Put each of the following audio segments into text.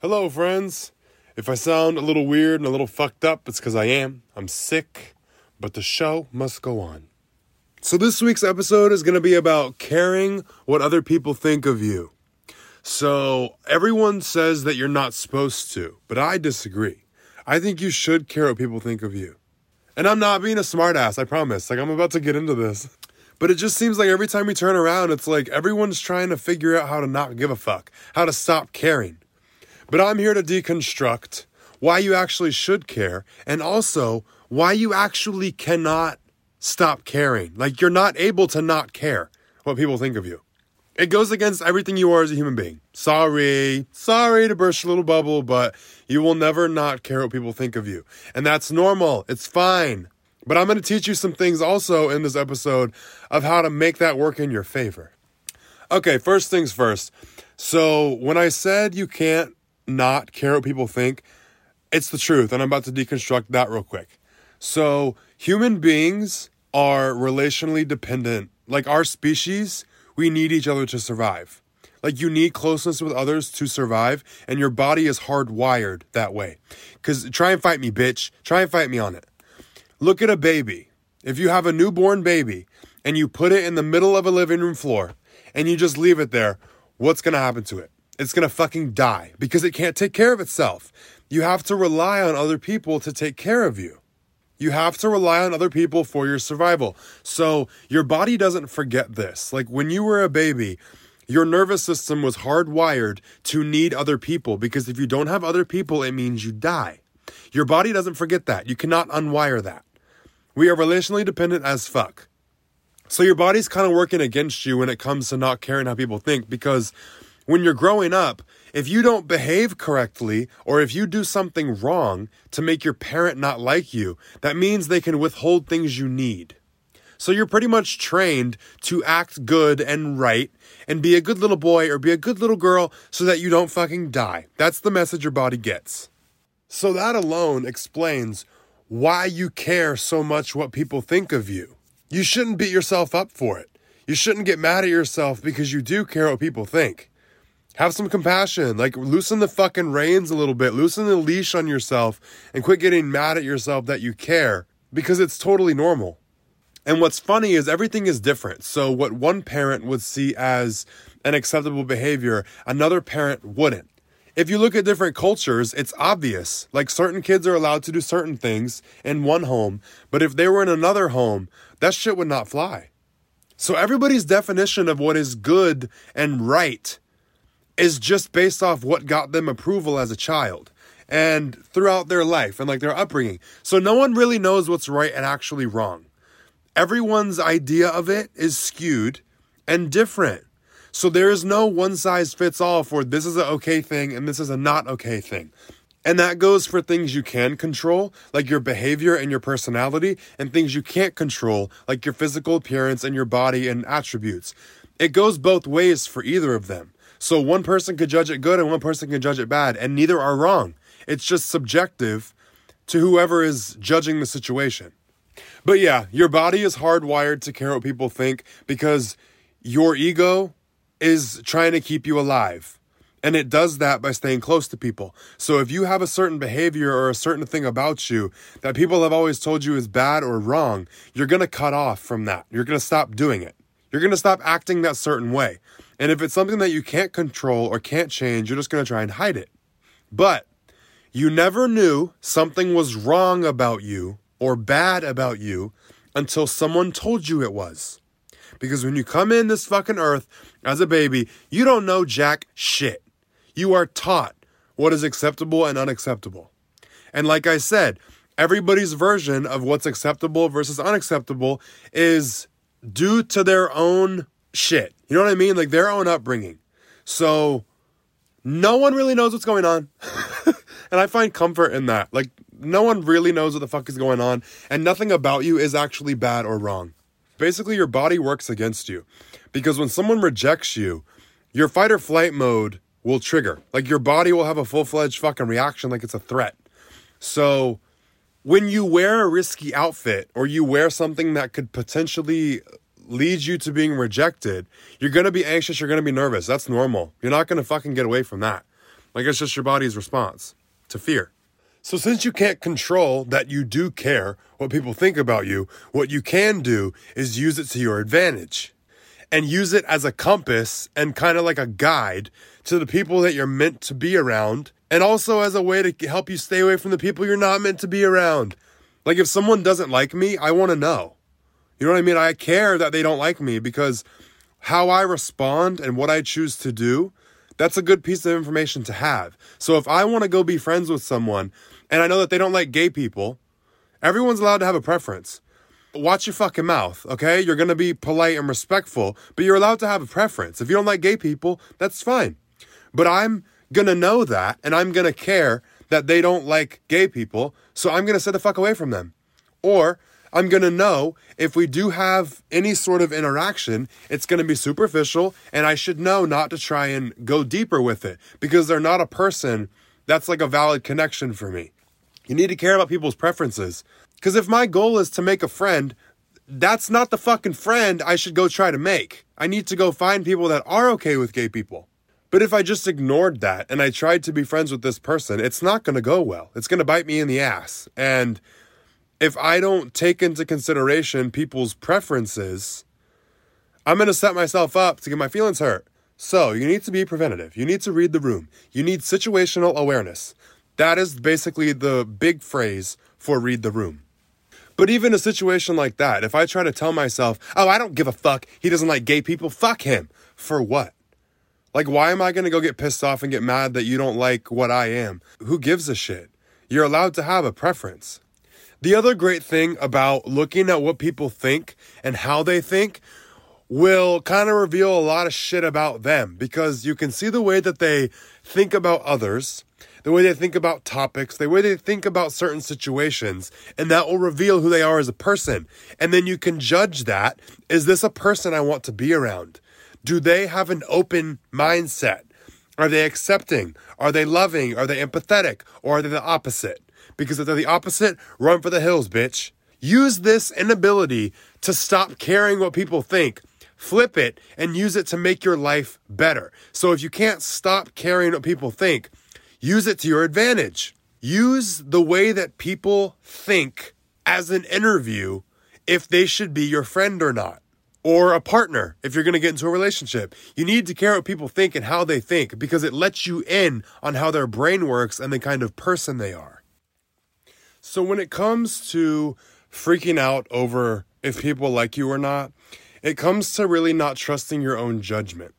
Hello, friends. If I sound a little weird and a little fucked up, it's because I am. I'm sick, but the show must go on. So, this week's episode is going to be about caring what other people think of you. So, everyone says that you're not supposed to, but I disagree. I think you should care what people think of you. And I'm not being a smartass, I promise. Like, I'm about to get into this. But it just seems like every time we turn around, it's like everyone's trying to figure out how to not give a fuck, how to stop caring. But I'm here to deconstruct why you actually should care and also why you actually cannot stop caring. Like you're not able to not care what people think of you. It goes against everything you are as a human being. Sorry, sorry to burst your little bubble, but you will never not care what people think of you. And that's normal. It's fine. But I'm going to teach you some things also in this episode of how to make that work in your favor. Okay, first things first. So, when I said you can't not care what people think, it's the truth. And I'm about to deconstruct that real quick. So, human beings are relationally dependent. Like our species, we need each other to survive. Like you need closeness with others to survive, and your body is hardwired that way. Because try and fight me, bitch. Try and fight me on it. Look at a baby. If you have a newborn baby and you put it in the middle of a living room floor and you just leave it there, what's going to happen to it? It's going to fucking die because it can't take care of itself. You have to rely on other people to take care of you. You have to rely on other people for your survival. So your body doesn't forget this. Like when you were a baby, your nervous system was hardwired to need other people because if you don't have other people, it means you die. Your body doesn't forget that. You cannot unwire that. We are relationally dependent as fuck. So your body's kind of working against you when it comes to not caring how people think because when you're growing up, if you don't behave correctly or if you do something wrong to make your parent not like you, that means they can withhold things you need. So you're pretty much trained to act good and right and be a good little boy or be a good little girl so that you don't fucking die. That's the message your body gets. So that alone explains why you care so much what people think of you. You shouldn't beat yourself up for it. You shouldn't get mad at yourself because you do care what people think. Have some compassion. Like, loosen the fucking reins a little bit. Loosen the leash on yourself and quit getting mad at yourself that you care because it's totally normal. And what's funny is everything is different. So, what one parent would see as an acceptable behavior, another parent wouldn't if you look at different cultures, it's obvious. Like certain kids are allowed to do certain things in one home, but if they were in another home, that shit would not fly. So everybody's definition of what is good and right is just based off what got them approval as a child and throughout their life and like their upbringing. So no one really knows what's right and actually wrong. Everyone's idea of it is skewed and different. So there is no one size fits all for this is an okay thing and this is a not okay thing. And that goes for things you can control, like your behavior and your personality, and things you can't control, like your physical appearance and your body and attributes. It goes both ways for either of them. So one person could judge it good and one person can judge it bad, and neither are wrong. It's just subjective to whoever is judging the situation. But yeah, your body is hardwired to care what people think because your ego is trying to keep you alive. And it does that by staying close to people. So if you have a certain behavior or a certain thing about you that people have always told you is bad or wrong, you're going to cut off from that. You're going to stop doing it. You're going to stop acting that certain way. And if it's something that you can't control or can't change, you're just going to try and hide it. But you never knew something was wrong about you or bad about you until someone told you it was. Because when you come in this fucking earth as a baby, you don't know jack shit. You are taught what is acceptable and unacceptable. And like I said, everybody's version of what's acceptable versus unacceptable is due to their own shit. You know what I mean? Like their own upbringing. So no one really knows what's going on. and I find comfort in that. Like no one really knows what the fuck is going on, and nothing about you is actually bad or wrong. Basically, your body works against you because when someone rejects you, your fight or flight mode will trigger. Like your body will have a full fledged fucking reaction like it's a threat. So when you wear a risky outfit or you wear something that could potentially lead you to being rejected, you're gonna be anxious, you're gonna be nervous. That's normal. You're not gonna fucking get away from that. Like it's just your body's response to fear. So, since you can't control that you do care what people think about you, what you can do is use it to your advantage and use it as a compass and kind of like a guide to the people that you're meant to be around, and also as a way to help you stay away from the people you're not meant to be around. Like, if someone doesn't like me, I want to know. You know what I mean? I care that they don't like me because how I respond and what I choose to do, that's a good piece of information to have. So if I want to go be friends with someone and I know that they don't like gay people, everyone's allowed to have a preference. Watch your fucking mouth, okay? You're gonna be polite and respectful, but you're allowed to have a preference. If you don't like gay people, that's fine. But I'm gonna know that and I'm gonna care that they don't like gay people, so I'm gonna stay the fuck away from them. Or I'm going to know if we do have any sort of interaction, it's going to be superficial, and I should know not to try and go deeper with it because they're not a person that's like a valid connection for me. You need to care about people's preferences. Because if my goal is to make a friend, that's not the fucking friend I should go try to make. I need to go find people that are okay with gay people. But if I just ignored that and I tried to be friends with this person, it's not going to go well. It's going to bite me in the ass. And if I don't take into consideration people's preferences, I'm going to set myself up to get my feelings hurt. So, you need to be preventative. You need to read the room. You need situational awareness. That is basically the big phrase for read the room. But even a situation like that, if I try to tell myself, oh, I don't give a fuck, he doesn't like gay people, fuck him. For what? Like, why am I gonna go get pissed off and get mad that you don't like what I am? Who gives a shit? You're allowed to have a preference. The other great thing about looking at what people think and how they think will kind of reveal a lot of shit about them because you can see the way that they think about others, the way they think about topics, the way they think about certain situations, and that will reveal who they are as a person. And then you can judge that. Is this a person I want to be around? Do they have an open mindset? Are they accepting? Are they loving? Are they empathetic? Or are they the opposite? Because if they're the opposite, run for the hills, bitch. Use this inability to stop caring what people think. Flip it and use it to make your life better. So if you can't stop caring what people think, use it to your advantage. Use the way that people think as an interview if they should be your friend or not or a partner if you're going to get into a relationship. You need to care what people think and how they think because it lets you in on how their brain works and the kind of person they are. So when it comes to freaking out over if people like you or not, it comes to really not trusting your own judgment.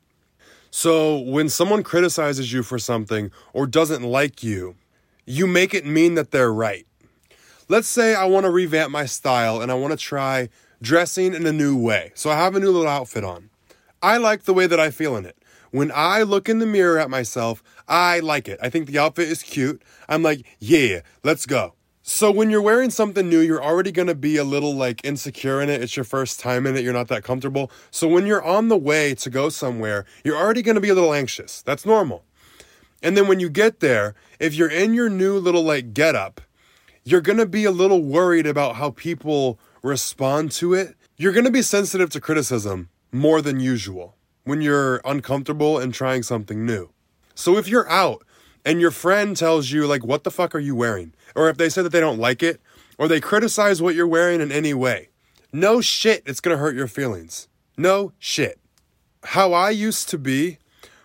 So when someone criticizes you for something or doesn't like you, you make it mean that they're right. Let's say I want to revamp my style and I want to try dressing in a new way. So I have a new little outfit on. I like the way that I feel in it. When I look in the mirror at myself, I like it. I think the outfit is cute. I'm like, yeah, let's go. So when you're wearing something new, you're already going to be a little like insecure in it. It's your first time in it. You're not that comfortable. So when you're on the way to go somewhere, you're already going to be a little anxious. That's normal. And then when you get there, if you're in your new little like get up, you're going to be a little worried about how people respond to it. You're going to be sensitive to criticism more than usual when you're uncomfortable and trying something new. So if you're out and your friend tells you like what the fuck are you wearing? or if they say that they don't like it, or they criticize what you're wearing in any way. No shit, it's gonna hurt your feelings. No shit. How I used to be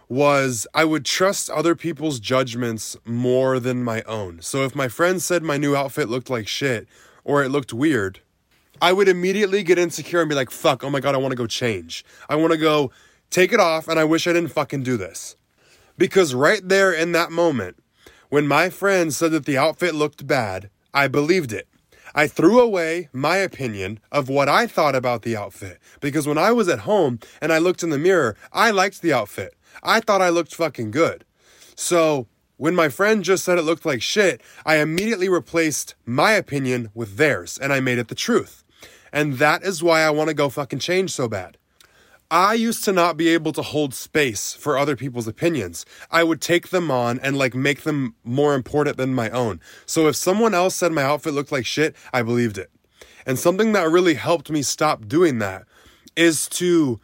was I would trust other people's judgments more than my own. So if my friend said my new outfit looked like shit or it looked weird, I would immediately get insecure and be like, fuck, oh my God, I wanna go change. I wanna go take it off and I wish I didn't fucking do this. Because right there in that moment, when my friend said that the outfit looked bad, I believed it. I threw away my opinion of what I thought about the outfit because when I was at home and I looked in the mirror, I liked the outfit. I thought I looked fucking good. So when my friend just said it looked like shit, I immediately replaced my opinion with theirs and I made it the truth. And that is why I want to go fucking change so bad. I used to not be able to hold space for other people's opinions. I would take them on and like make them more important than my own. So if someone else said my outfit looked like shit, I believed it. And something that really helped me stop doing that is to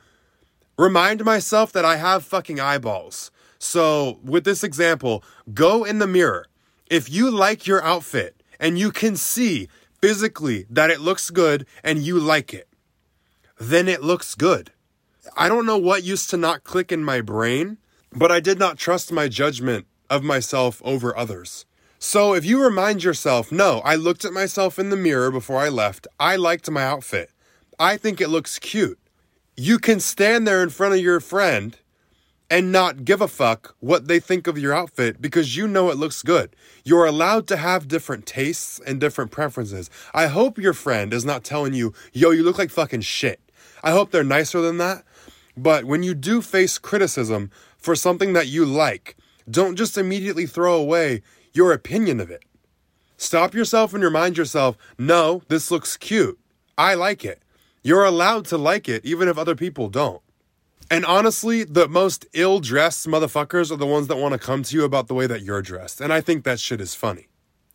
remind myself that I have fucking eyeballs. So, with this example, go in the mirror. If you like your outfit and you can see physically that it looks good and you like it, then it looks good. I don't know what used to not click in my brain, but I did not trust my judgment of myself over others. So if you remind yourself, no, I looked at myself in the mirror before I left, I liked my outfit, I think it looks cute. You can stand there in front of your friend and not give a fuck what they think of your outfit because you know it looks good. You're allowed to have different tastes and different preferences. I hope your friend is not telling you, yo, you look like fucking shit. I hope they're nicer than that. But when you do face criticism for something that you like, don't just immediately throw away your opinion of it. Stop yourself and remind yourself, no, this looks cute. I like it. You're allowed to like it, even if other people don't. And honestly, the most ill dressed motherfuckers are the ones that want to come to you about the way that you're dressed. And I think that shit is funny.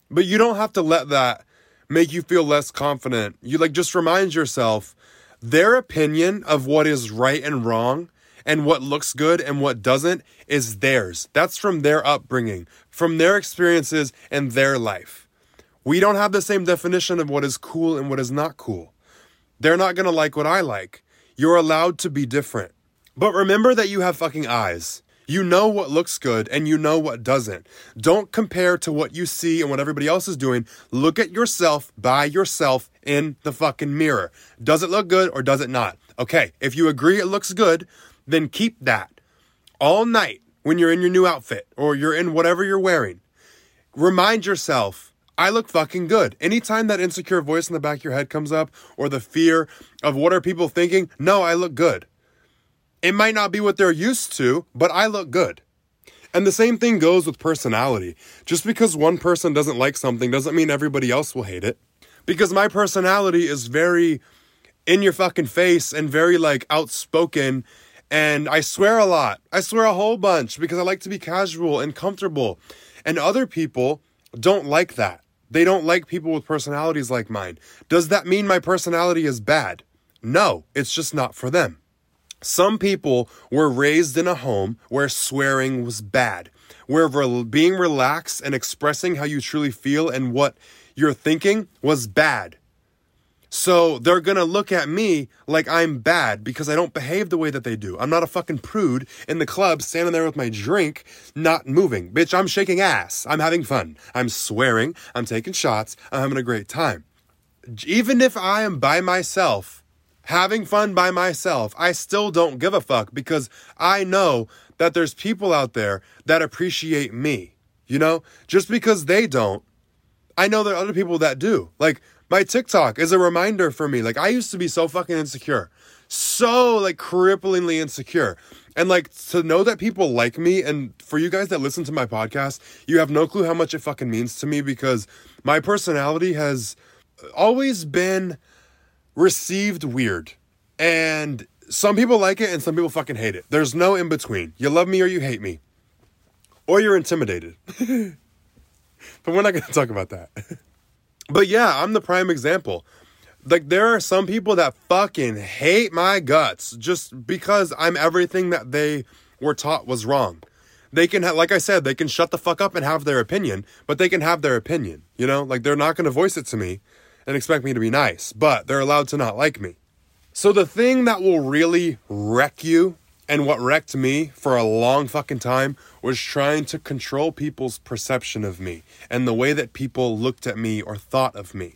But you don't have to let that make you feel less confident. You like just remind yourself their opinion of what is right and wrong and what looks good and what doesn't is theirs. That's from their upbringing, from their experiences and their life. We don't have the same definition of what is cool and what is not cool. They're not going to like what I like. You're allowed to be different. But remember that you have fucking eyes. You know what looks good and you know what doesn't. Don't compare to what you see and what everybody else is doing. Look at yourself by yourself in the fucking mirror. Does it look good or does it not? Okay, if you agree it looks good, then keep that all night when you're in your new outfit or you're in whatever you're wearing. Remind yourself, I look fucking good. Anytime that insecure voice in the back of your head comes up or the fear of what are people thinking, no, I look good. It might not be what they're used to, but I look good. And the same thing goes with personality. Just because one person doesn't like something doesn't mean everybody else will hate it. Because my personality is very in your fucking face and very like outspoken and I swear a lot. I swear a whole bunch because I like to be casual and comfortable. And other people don't like that. They don't like people with personalities like mine. Does that mean my personality is bad? No, it's just not for them. Some people were raised in a home where swearing was bad, where being relaxed and expressing how you truly feel and what you're thinking was bad. So they're gonna look at me like I'm bad because I don't behave the way that they do. I'm not a fucking prude in the club standing there with my drink, not moving. Bitch, I'm shaking ass. I'm having fun. I'm swearing. I'm taking shots. I'm having a great time. Even if I am by myself, having fun by myself, I still don't give a fuck because I know that there's people out there that appreciate me. You know, just because they don't, I know there are other people that do. Like, my TikTok is a reminder for me. Like I used to be so fucking insecure. So like cripplingly insecure. And like to know that people like me and for you guys that listen to my podcast, you have no clue how much it fucking means to me because my personality has always been received weird. And some people like it and some people fucking hate it. There's no in between. You love me or you hate me. Or you're intimidated. but we're not going to talk about that. But yeah, I'm the prime example. Like there are some people that fucking hate my guts just because I'm everything that they were taught was wrong. They can have, like I said, they can shut the fuck up and have their opinion, but they can have their opinion. You know, like they're not going to voice it to me and expect me to be nice, but they're allowed to not like me. So the thing that will really wreck you and what wrecked me for a long fucking time was trying to control people's perception of me and the way that people looked at me or thought of me.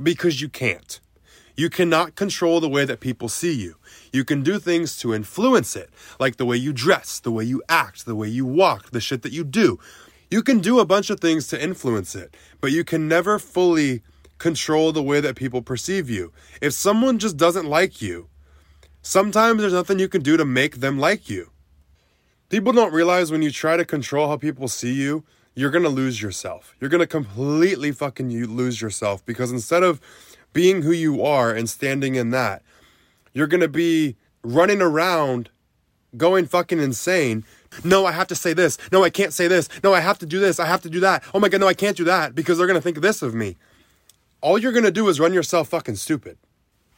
Because you can't. You cannot control the way that people see you. You can do things to influence it, like the way you dress, the way you act, the way you walk, the shit that you do. You can do a bunch of things to influence it, but you can never fully control the way that people perceive you. If someone just doesn't like you, Sometimes there's nothing you can do to make them like you. People don't realize when you try to control how people see you, you're gonna lose yourself. You're gonna completely fucking lose yourself because instead of being who you are and standing in that, you're gonna be running around going fucking insane. No, I have to say this. No, I can't say this. No, I have to do this. I have to do that. Oh my god, no, I can't do that because they're gonna think this of me. All you're gonna do is run yourself fucking stupid.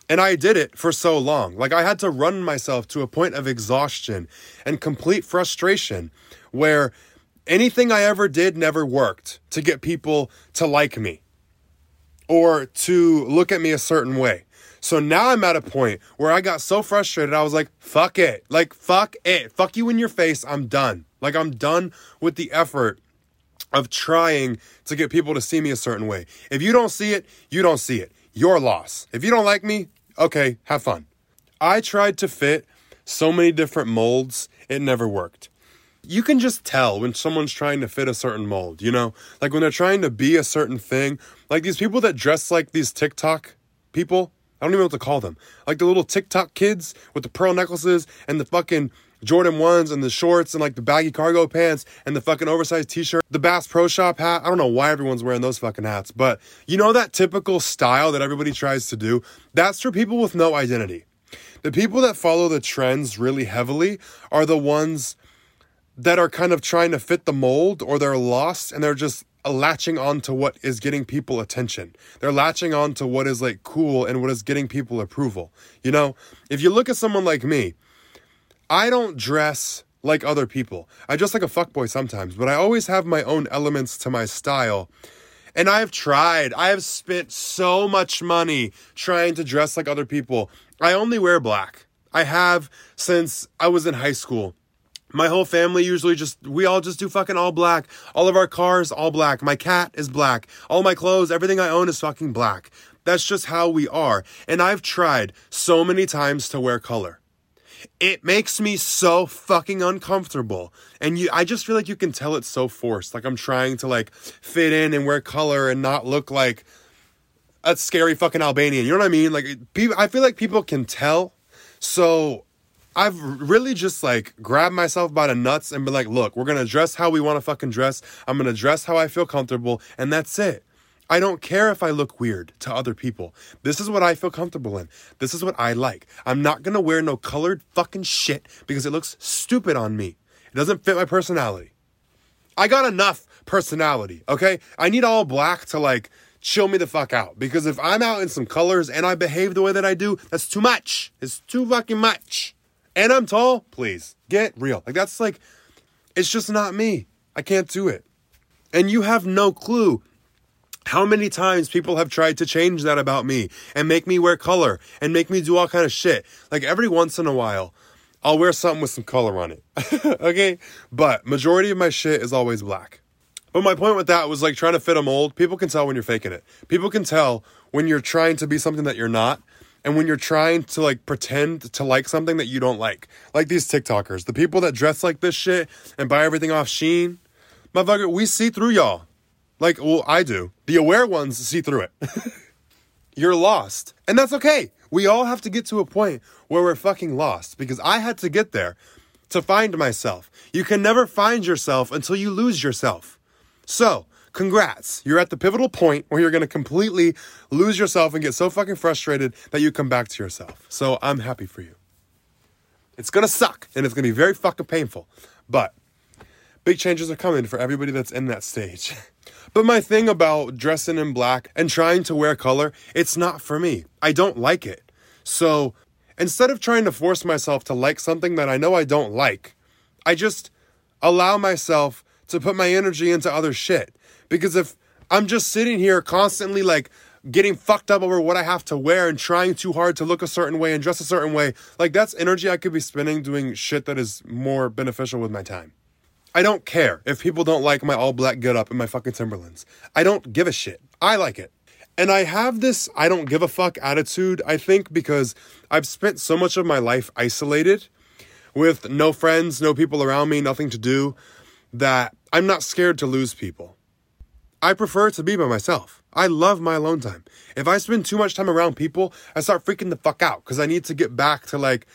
And I did it for so long. Like I had to run myself to a point of exhaustion and complete frustration where anything I ever did never worked to get people to like me or to look at me a certain way. So now I'm at a point where I got so frustrated, I was like, fuck it. Like, fuck it. Fuck you in your face. I'm done. Like, I'm done with the effort of trying to get people to see me a certain way. If you don't see it, you don't see it. Your loss. If you don't like me, okay, have fun. I tried to fit so many different molds, it never worked. You can just tell when someone's trying to fit a certain mold, you know? Like when they're trying to be a certain thing. Like these people that dress like these TikTok people, I don't even know what to call them. Like the little TikTok kids with the pearl necklaces and the fucking Jordan 1s and the shorts and like the baggy cargo pants and the fucking oversized t shirt, the Bass Pro Shop hat. I don't know why everyone's wearing those fucking hats, but you know that typical style that everybody tries to do? That's for people with no identity. The people that follow the trends really heavily are the ones that are kind of trying to fit the mold or they're lost and they're just uh, latching on to what is getting people attention. They're latching on to what is like cool and what is getting people approval. You know, if you look at someone like me, I don't dress like other people. I dress like a fuckboy sometimes, but I always have my own elements to my style. And I've tried. I have spent so much money trying to dress like other people. I only wear black. I have since I was in high school. My whole family usually just, we all just do fucking all black. All of our cars, all black. My cat is black. All my clothes, everything I own is fucking black. That's just how we are. And I've tried so many times to wear color. It makes me so fucking uncomfortable. And you I just feel like you can tell it's so forced. Like I'm trying to like fit in and wear color and not look like a scary fucking Albanian. You know what I mean? Like people I feel like people can tell. So I've really just like grabbed myself by the nuts and been like, look, we're gonna dress how we wanna fucking dress. I'm gonna dress how I feel comfortable, and that's it. I don't care if I look weird to other people. This is what I feel comfortable in. This is what I like. I'm not gonna wear no colored fucking shit because it looks stupid on me. It doesn't fit my personality. I got enough personality, okay? I need all black to like chill me the fuck out. Because if I'm out in some colors and I behave the way that I do, that's too much. It's too fucking much and I'm tall, please get real. Like that's like, it's just not me. I can't do it. And you have no clue how many times people have tried to change that about me and make me wear color and make me do all kind of shit. Like every once in a while, I'll wear something with some color on it. okay? But majority of my shit is always black. But my point with that was like trying to fit a mold. People can tell when you're faking it. People can tell when you're trying to be something that you're not and when you're trying to like pretend to like something that you don't like. Like these TikTokers, the people that dress like this shit and buy everything off Shein. Motherfucker, we see through y'all. Like, well, I do. The aware ones see through it. you're lost. And that's okay. We all have to get to a point where we're fucking lost because I had to get there to find myself. You can never find yourself until you lose yourself. So, congrats. You're at the pivotal point where you're going to completely lose yourself and get so fucking frustrated that you come back to yourself. So I'm happy for you. It's going to suck and it's going to be very fucking painful, but big changes are coming for everybody that's in that stage. But my thing about dressing in black and trying to wear color, it's not for me. I don't like it. So instead of trying to force myself to like something that I know I don't like, I just allow myself to put my energy into other shit. Because if I'm just sitting here constantly like getting fucked up over what I have to wear and trying too hard to look a certain way and dress a certain way, like that's energy I could be spending doing shit that is more beneficial with my time. I don't care if people don't like my all black get up and my fucking Timberlands. I don't give a shit. I like it. And I have this I don't give a fuck attitude, I think, because I've spent so much of my life isolated with no friends, no people around me, nothing to do, that I'm not scared to lose people. I prefer to be by myself. I love my alone time. If I spend too much time around people, I start freaking the fuck out because I need to get back to like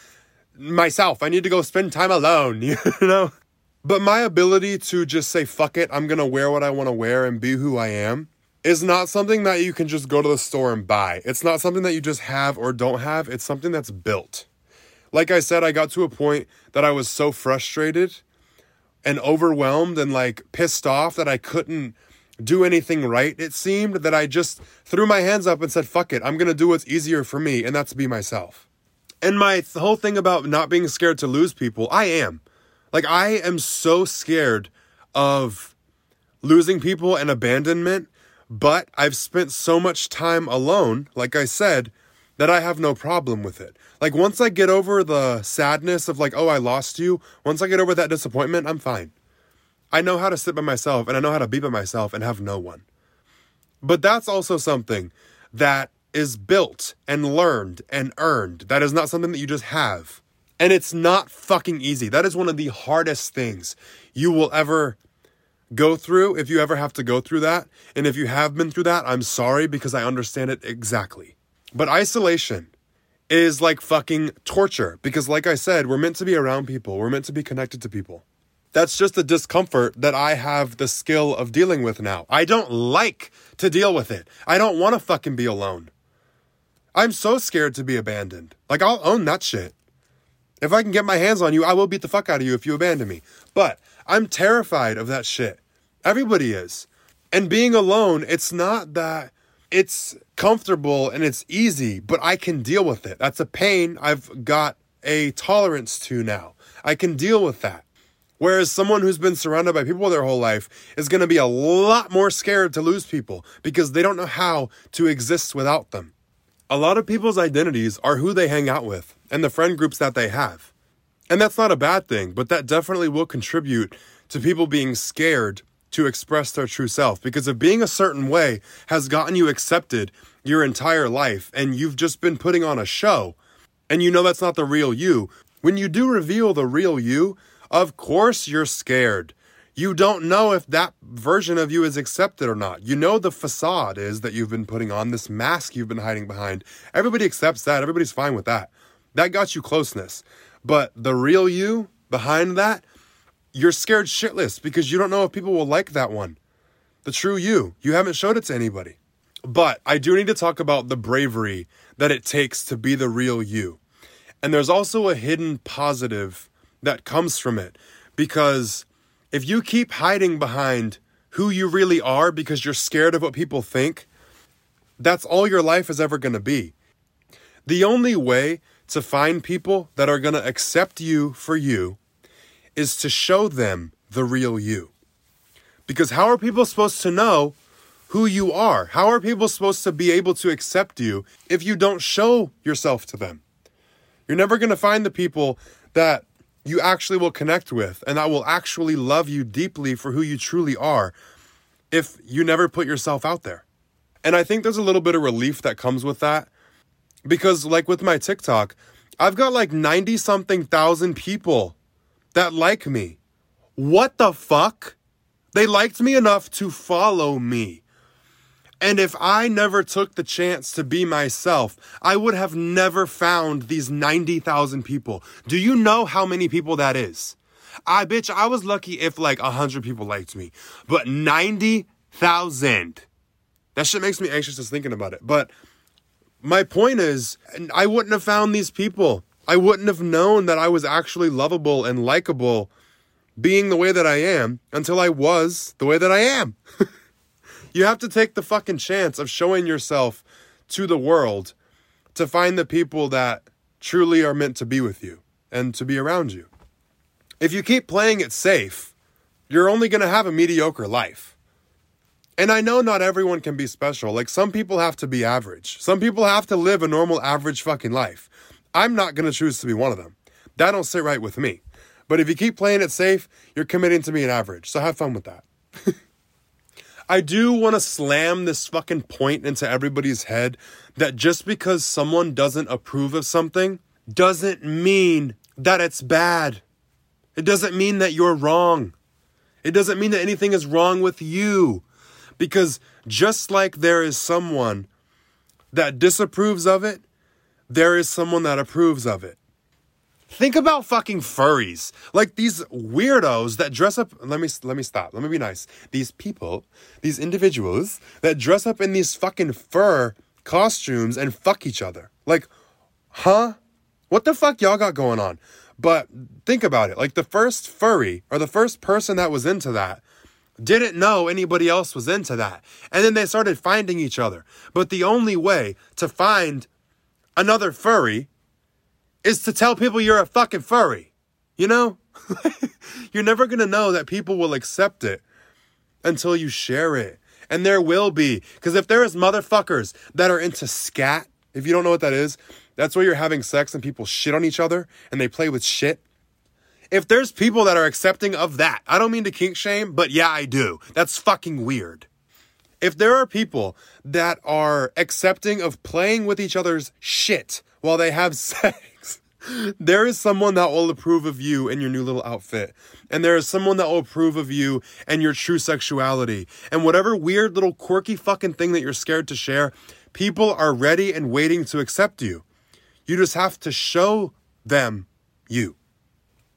myself. I need to go spend time alone, you know? But my ability to just say, fuck it, I'm gonna wear what I wanna wear and be who I am is not something that you can just go to the store and buy. It's not something that you just have or don't have. It's something that's built. Like I said, I got to a point that I was so frustrated and overwhelmed and like pissed off that I couldn't do anything right, it seemed, that I just threw my hands up and said, fuck it, I'm gonna do what's easier for me, and that's be myself. And my th- whole thing about not being scared to lose people, I am. Like, I am so scared of losing people and abandonment, but I've spent so much time alone, like I said, that I have no problem with it. Like, once I get over the sadness of, like, oh, I lost you, once I get over that disappointment, I'm fine. I know how to sit by myself and I know how to be by myself and have no one. But that's also something that is built and learned and earned. That is not something that you just have. And it's not fucking easy. That is one of the hardest things you will ever go through if you ever have to go through that. And if you have been through that, I'm sorry because I understand it exactly. But isolation is like fucking torture because, like I said, we're meant to be around people, we're meant to be connected to people. That's just the discomfort that I have the skill of dealing with now. I don't like to deal with it. I don't want to fucking be alone. I'm so scared to be abandoned. Like, I'll own that shit. If I can get my hands on you, I will beat the fuck out of you if you abandon me. But I'm terrified of that shit. Everybody is. And being alone, it's not that it's comfortable and it's easy, but I can deal with it. That's a pain I've got a tolerance to now. I can deal with that. Whereas someone who's been surrounded by people their whole life is going to be a lot more scared to lose people because they don't know how to exist without them. A lot of people's identities are who they hang out with and the friend groups that they have. And that's not a bad thing, but that definitely will contribute to people being scared to express their true self because if being a certain way has gotten you accepted your entire life and you've just been putting on a show and you know that's not the real you, when you do reveal the real you, of course you're scared. You don't know if that version of you is accepted or not. You know the facade is that you've been putting on, this mask you've been hiding behind. Everybody accepts that. Everybody's fine with that. That got you closeness. But the real you behind that, you're scared shitless because you don't know if people will like that one. The true you. You haven't showed it to anybody. But I do need to talk about the bravery that it takes to be the real you. And there's also a hidden positive that comes from it. Because if you keep hiding behind who you really are because you're scared of what people think, that's all your life is ever going to be. The only way to find people that are going to accept you for you is to show them the real you. Because how are people supposed to know who you are? How are people supposed to be able to accept you if you don't show yourself to them? You're never going to find the people that you actually will connect with and that will actually love you deeply for who you truly are if you never put yourself out there. And I think there's a little bit of relief that comes with that because, like with my TikTok, I've got like 90 something thousand people that like me. What the fuck? They liked me enough to follow me. And if I never took the chance to be myself, I would have never found these 90,000 people. Do you know how many people that is? I bitch, I was lucky if like 100 people liked me, but 90,000. That shit makes me anxious just thinking about it. But my point is, I wouldn't have found these people. I wouldn't have known that I was actually lovable and likable being the way that I am until I was the way that I am. You have to take the fucking chance of showing yourself to the world to find the people that truly are meant to be with you and to be around you. If you keep playing it safe, you're only going to have a mediocre life. And I know not everyone can be special. Like some people have to be average. Some people have to live a normal average fucking life. I'm not going to choose to be one of them. That don't sit right with me. But if you keep playing it safe, you're committing to being average. So have fun with that. I do want to slam this fucking point into everybody's head that just because someone doesn't approve of something doesn't mean that it's bad. It doesn't mean that you're wrong. It doesn't mean that anything is wrong with you. Because just like there is someone that disapproves of it, there is someone that approves of it. Think about fucking furries. Like these weirdos that dress up let me let me stop. Let me be nice. These people, these individuals that dress up in these fucking fur costumes and fuck each other. Like, huh? What the fuck y'all got going on? But think about it. Like the first furry or the first person that was into that didn't know anybody else was into that. And then they started finding each other. But the only way to find another furry is to tell people you're a fucking furry. You know? you're never gonna know that people will accept it until you share it. And there will be. Because if there is motherfuckers that are into scat, if you don't know what that is, that's where you're having sex and people shit on each other and they play with shit. If there's people that are accepting of that, I don't mean to kink shame, but yeah, I do. That's fucking weird. If there are people that are accepting of playing with each other's shit while they have sex, there is someone that will approve of you and your new little outfit. And there is someone that will approve of you and your true sexuality. And whatever weird little quirky fucking thing that you're scared to share, people are ready and waiting to accept you. You just have to show them you.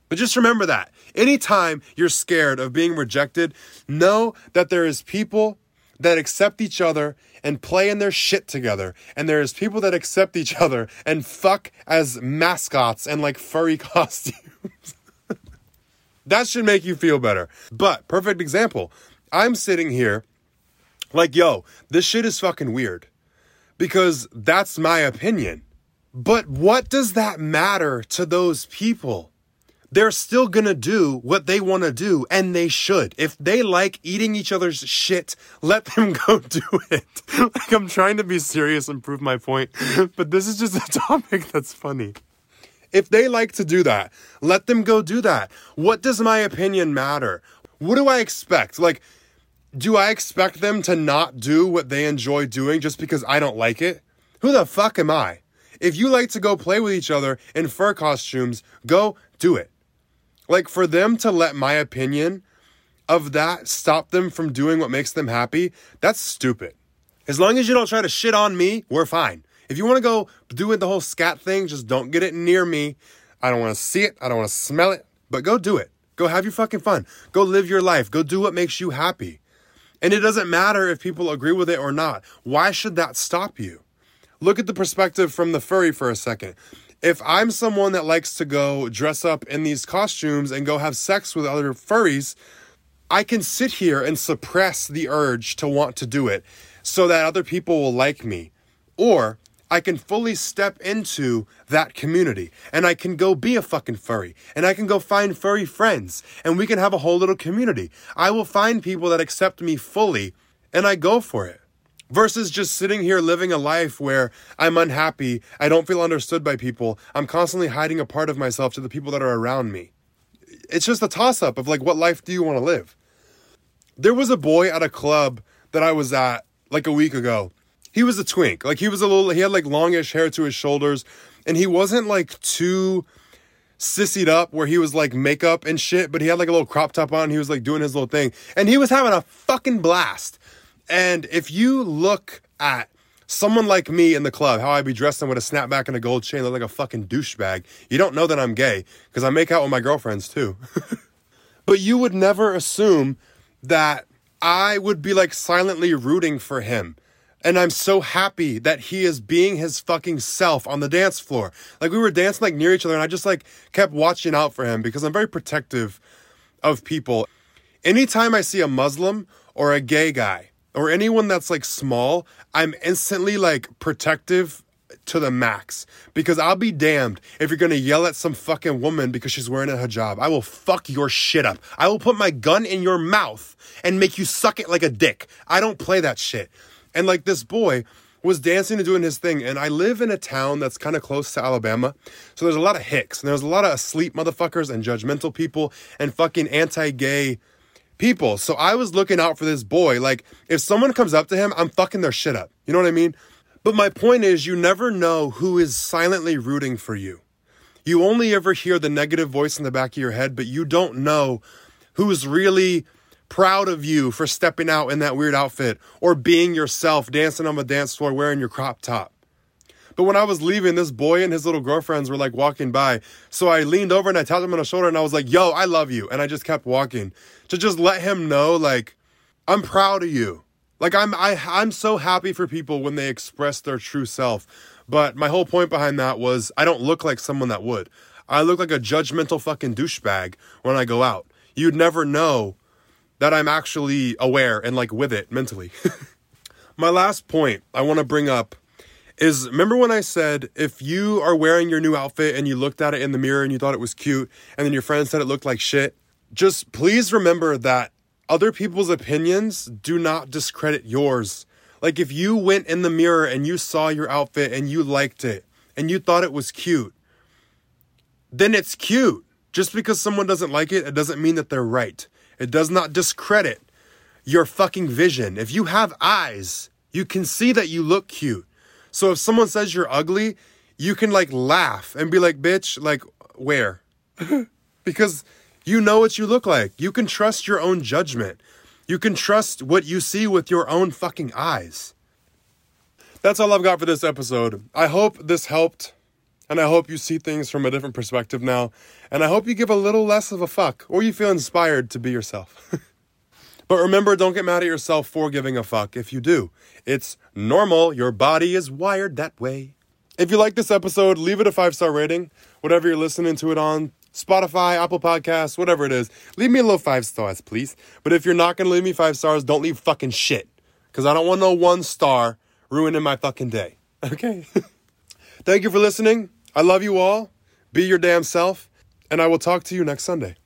But just remember that. Anytime you're scared of being rejected, know that there is people that accept each other and play in their shit together. And there is people that accept each other and fuck as mascots and like furry costumes. that should make you feel better. But, perfect example. I'm sitting here like, yo, this shit is fucking weird. Because that's my opinion. But what does that matter to those people? They're still gonna do what they wanna do, and they should. If they like eating each other's shit, let them go do it. like, I'm trying to be serious and prove my point, but this is just a topic that's funny. If they like to do that, let them go do that. What does my opinion matter? What do I expect? Like, do I expect them to not do what they enjoy doing just because I don't like it? Who the fuck am I? If you like to go play with each other in fur costumes, go do it. Like for them to let my opinion of that stop them from doing what makes them happy, that's stupid. As long as you don't try to shit on me, we're fine. If you want to go do it the whole scat thing, just don't get it near me. I don't want to see it. I don't want to smell it. But go do it. Go have your fucking fun. Go live your life. Go do what makes you happy. And it doesn't matter if people agree with it or not. Why should that stop you? Look at the perspective from the furry for a second if I'm someone that likes to go dress up in these costumes and go have sex with other furries, I can sit here and suppress the urge to want to do it so that other people will like me. Or I can fully step into that community and I can go be a fucking furry and I can go find furry friends and we can have a whole little community. I will find people that accept me fully and I go for it versus just sitting here living a life where I'm unhappy, I don't feel understood by people, I'm constantly hiding a part of myself to the people that are around me. It's just a toss up of like, what life do you want to live? There was a boy at a club that I was at like a week ago. He was a twink. Like, he was a little, he had like longish hair to his shoulders, and he wasn't like too sissied up where he was like makeup and shit, but he had like a little crop top on. He was like doing his little thing, and he was having a fucking blast. And if you look at someone like me in the club, how I be dressing with a snapback and a gold chain, look like a fucking douchebag, you don't know that I'm gay because I make out with my girlfriends too. but you would never assume that I would be like silently rooting for him. And I'm so happy that he is being his fucking self on the dance floor. Like we were dancing like near each other and I just like kept watching out for him because I'm very protective of people. Anytime I see a Muslim or a gay guy, or anyone that's like small, I'm instantly like protective to the max because I'll be damned if you're gonna yell at some fucking woman because she's wearing a hijab. I will fuck your shit up. I will put my gun in your mouth and make you suck it like a dick. I don't play that shit. And like this boy was dancing and doing his thing, and I live in a town that's kind of close to Alabama, so there's a lot of hicks and there's a lot of asleep motherfuckers and judgmental people and fucking anti-gay people. So I was looking out for this boy. Like, if someone comes up to him, I'm fucking their shit up. You know what I mean? But my point is, you never know who is silently rooting for you. You only ever hear the negative voice in the back of your head, but you don't know who's really proud of you for stepping out in that weird outfit or being yourself, dancing on the dance floor, wearing your crop top. But when I was leaving, this boy and his little girlfriends were like walking by. So I leaned over and I tapped him on the shoulder and I was like, yo, I love you. And I just kept walking to just let him know, like, I'm proud of you. Like I'm I I'm so happy for people when they express their true self. But my whole point behind that was I don't look like someone that would. I look like a judgmental fucking douchebag when I go out. You'd never know that I'm actually aware and like with it mentally. My last point I want to bring up is remember when I said if you are wearing your new outfit and you looked at it in the mirror and you thought it was cute and then your friend said it looked like shit? Just please remember that other people's opinions do not discredit yours. Like if you went in the mirror and you saw your outfit and you liked it and you thought it was cute, then it's cute. Just because someone doesn't like it, it doesn't mean that they're right. It does not discredit your fucking vision. If you have eyes, you can see that you look cute. So if someone says you're ugly, you can like laugh and be like, bitch, like, where? because you know what you look like. You can trust your own judgment. You can trust what you see with your own fucking eyes. That's all I've got for this episode. I hope this helped, and I hope you see things from a different perspective now, and I hope you give a little less of a fuck, or you feel inspired to be yourself. but remember, don't get mad at yourself for giving a fuck if you do. It's normal, your body is wired that way. If you like this episode, leave it a five star rating, whatever you're listening to it on. Spotify, Apple Podcasts, whatever it is. Leave me a little five stars, please. But if you're not gonna leave me five stars, don't leave fucking shit. Cause I don't want no one star ruining my fucking day. Okay? Thank you for listening. I love you all. Be your damn self. And I will talk to you next Sunday.